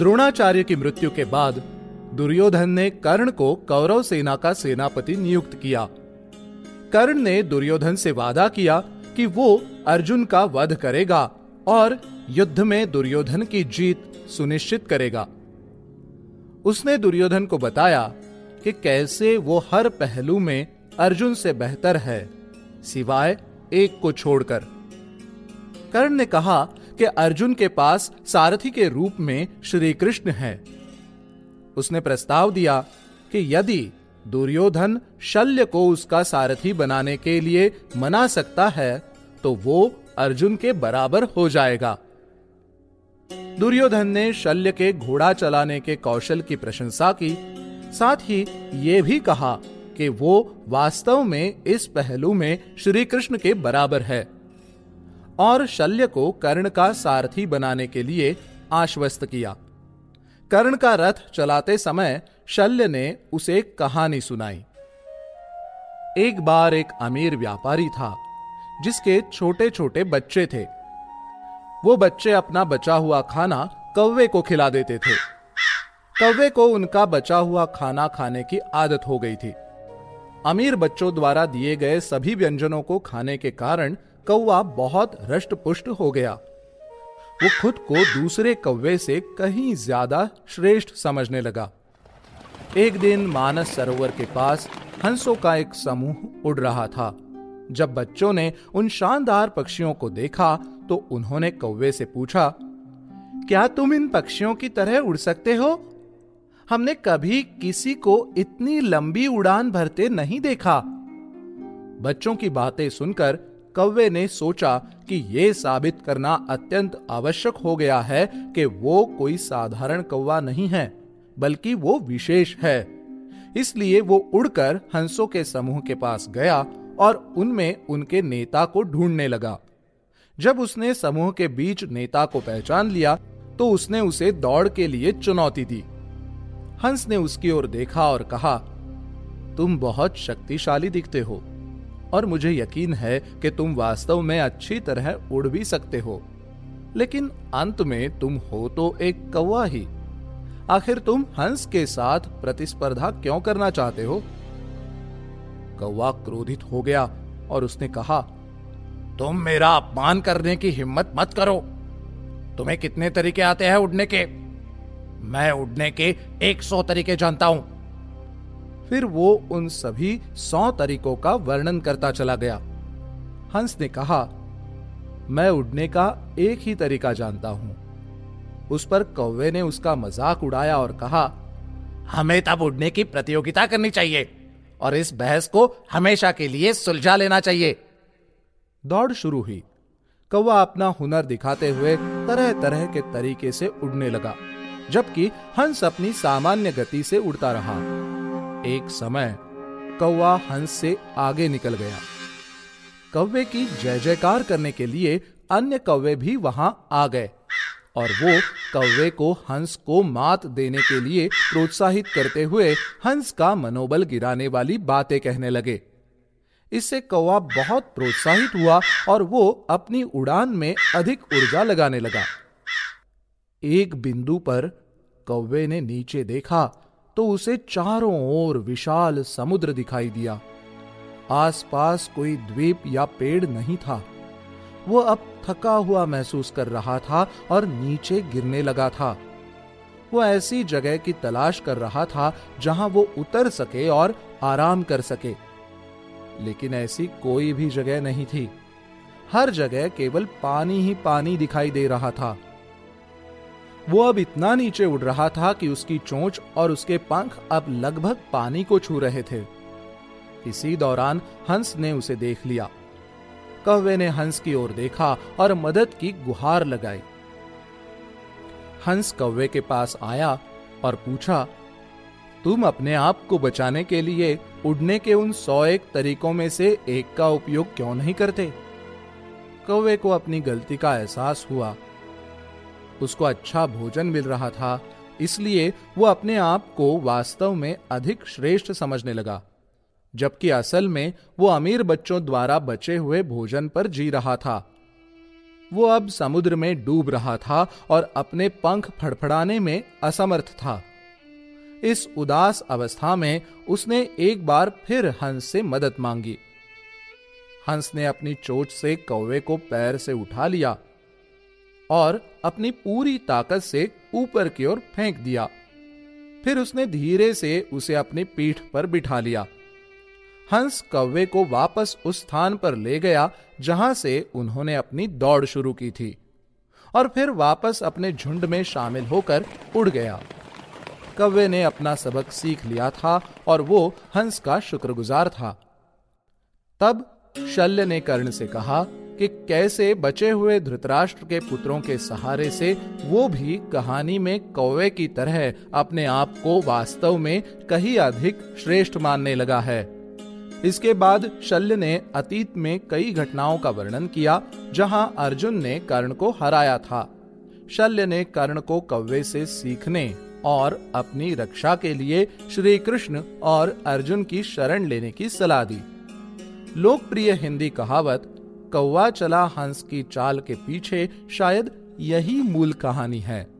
द्रोणाचार्य की मृत्यु के बाद दुर्योधन ने कर्ण को कौरव सेना का सेनापति नियुक्त किया। कर्ण ने दुर्योधन से वादा किया कि वो अर्जुन का वध करेगा और युद्ध में दुर्योधन की जीत सुनिश्चित करेगा। उसने दुर्योधन को बताया कि कैसे वो हर पहलू में अर्जुन से बेहतर है, सिवाय एक को छोड़कर। कर्ण ने कहा कि अर्जुन के पास सारथी के रूप में श्री कृष्ण है। उसने प्रस्ताव दिया कि यदि दुर्योधन शल्य को उसका सारथी बनाने के लिए मना सकता है तो वो अर्जुन के बराबर हो जाएगा। दुर्योधन ने शल्य के घोड़ा चलाने के कौशल की प्रशंसा की। साथ ही ये भी कहा कि वो वास्तव में इस पहलू में श्री कृष्ण के बराबर है। और शल्य को कर्ण का सारथी बनाने के लिए आश्वस्त किया। कर्ण का रथ चलाते समय शल्य ने उसे कहानी सुनाई। एक बार एक अमीर व्यापारी था, जिसके छोटे छोटे बच्चे थे। वो बच्चे अपना बचा हुआ खाना कौवे को खिला देते थे। कौवे को उनका बचा हुआ खाना खाने की आदत हो गई थी। अमीर बच्चों द्वारा दिए गए सभी व्यंजनों को खाने के कारण कौवा बहुत रष्ट पुष्ट हो गया। वो खुद को दूसरे कौवे से कहीं ज़्यादा श्रेष्ठ समझने लगा। एक दिन मानस सरोवर के पास हंसों का एक समूह उड़ रहा था। जब बच्चों ने उन शानदार पक्षियों को देखा तो उन्होंने कौवे से पूछा, क्या तुम इन पक्षियों की तरह उड़ सकते हो? हमने कभी किसी को इतनी लंबी उड़ान भरते नहीं देखा। बच्चों की बातें सुनकर कौवे ने सोचा कि यह साबित करना अत्यंत आवश्यक हो गया है कि वो कोई साधारण कौवा नहीं है, बल्कि वो विशेष है। इसलिए वो उड़कर हंसों के समूह के पास गया और उनमें उनके नेता को ढूँढने लगा। जब उसने समूह के बीच नेता को पहचान लिया तो उसने उसे दौड़ के लिए चुनौती दी। हंस ने उसकी ओर देखा और कहा, तुम बहुत शक्तिशाली दिखते हो। और मुझे यकीन है कि तुम वास्तव में अच्छी तरह उड़ भी सकते हो। लेकिन अंत में तुम हो तो एक कौवा ही। आखिर तुम हंस के साथ प्रतिस्पर्धा क्यों करना चाहते हो? कौवा क्रोधित हो गया और उसने कहा, तुम मेरा अपमान करने की हिम्मत मत करो। तुम्हें कितने तरीके आते हैं उड़ने के? मैं उड़ने के एक सौ तरीके जानता हूँ। फिर वो उन सभी सौ तरीकों का वर्णन करता चला गया। हंस ने कहा, मैं उड़ने का एक ही तरीका जानता हूँ। उस पर कौवे ने उसका मज़ाक उड़ाया और कहा, हमें तब उड़ने की प्रतियोगिता करनी चाहिए और इस बहस को हमेशा के लिए सुलझा लेना चाहिए। दौड़ शुरू हुई। कौवा अपना हुनर दिखाते हुए तरह तरह के तरीके से उड़ने लगा, जबकि हंस अपनी सामान्य गति से उड़ता रहा। एक समय कौवा हंस से आगे निकल गया। कौवे की जय जयकार करने के लिए अन्य कौवे भी वहाँ आ गए और वो कौवे को हंस को मात देने के लिए प्रोत्साहित करते हुए हंस का मनोबल गिराने वाली बातें कहने लगे। इससे कौवा बहुत प्रोत्साहित हुआ और वो अपनी उड़ान में अधिक ऊर्जा लगाने लगा। एक बिंदु पर कौवे ने नीचे देखा तो उसे चारों ओर विशाल समुद्र दिखाई दिया। आसपास कोई द्वीप या पेड़ नहीं था। वो अब थका हुआ महसूस कर रहा था और नीचे गिरने लगा था। वो ऐसी जगह की तलाश कर रहा था जहाँ वो उतर सके और आराम कर सके। लेकिन ऐसी कोई भी जगह नहीं थी। हर जगह केवल पानी ही पानी दिखाई दे रहा था। वो अब इतना नीचे उड़ रहा था कि उसकी चोंच और उसके पंख अब लगभग पानी को छू रहे थे। इसी दौरान हंस ने उसे देख लिया। कौवे ने हंस की ओर देखा और मदद की गुहार लगाई। हंस कौवे के पास आया और पूछा, तुम अपने आप को बचाने के लिए उड़ने के उन सौ एक तरीकों में से एक का उपयोग क्यों नहीं करते? कौवे को अपनी गलती का एहसास हुआ। उसको अच्छा भोजन मिल रहा था, इसलिए वो अपने आप को वास्तव में अधिक श्रेष्ठ समझने लगा, जबकि असल में वो अमीर बच्चों द्वारा बचे हुए भोजन पर जी रहा था। वो अब समुद्र में डूब रहा था और अपने पंख फड़फड़ाने में असमर्थ था। इस उदास अवस्था में उसने एक बार फिर हंस से मदद मांगी। हंस ने अपनी चोट से कौवे को पैर से उठा लिया और अपनी पूरी ताकत से ऊपर की ओर फेंक दिया। फिर उसने धीरे से उसे अपनी पीठ पर बिठा लिया। हंस कौवे को वापस उस स्थान पर ले गया, जहाँ से उन्होंने अपनी दौड़ शुरू की थी, और फिर वापस अपने झुंड में शामिल होकर उड़ गया। कौवे ने अपना सबक सीख लिया था और वो हंस का शुक्रगुजार था। तब शल्य ने कर्ण से कहा कि कैसे बचे हुए धृतराष्ट्र के पुत्रों के सहारे से वो भी कहानी में कौवे की तरह अपने आप को वास्तव में कहीं अधिक श्रेष्ठ मानने लगा है। इसके बाद शल्य ने अतीत में कई घटनाओं का वर्णन किया, जहाँ अर्जुन ने कर्ण को हराया था। शल्य ने कर्ण को कौवे से सीखने और अपनी रक्षा के लिए श्री कृष्ण और अर्जुन की शरण लेने की सलाह दी। लोकप्रिय हिंदी कहावत कौवा चला हंस की चाल के पीछे शायद यही मूल कहानी है।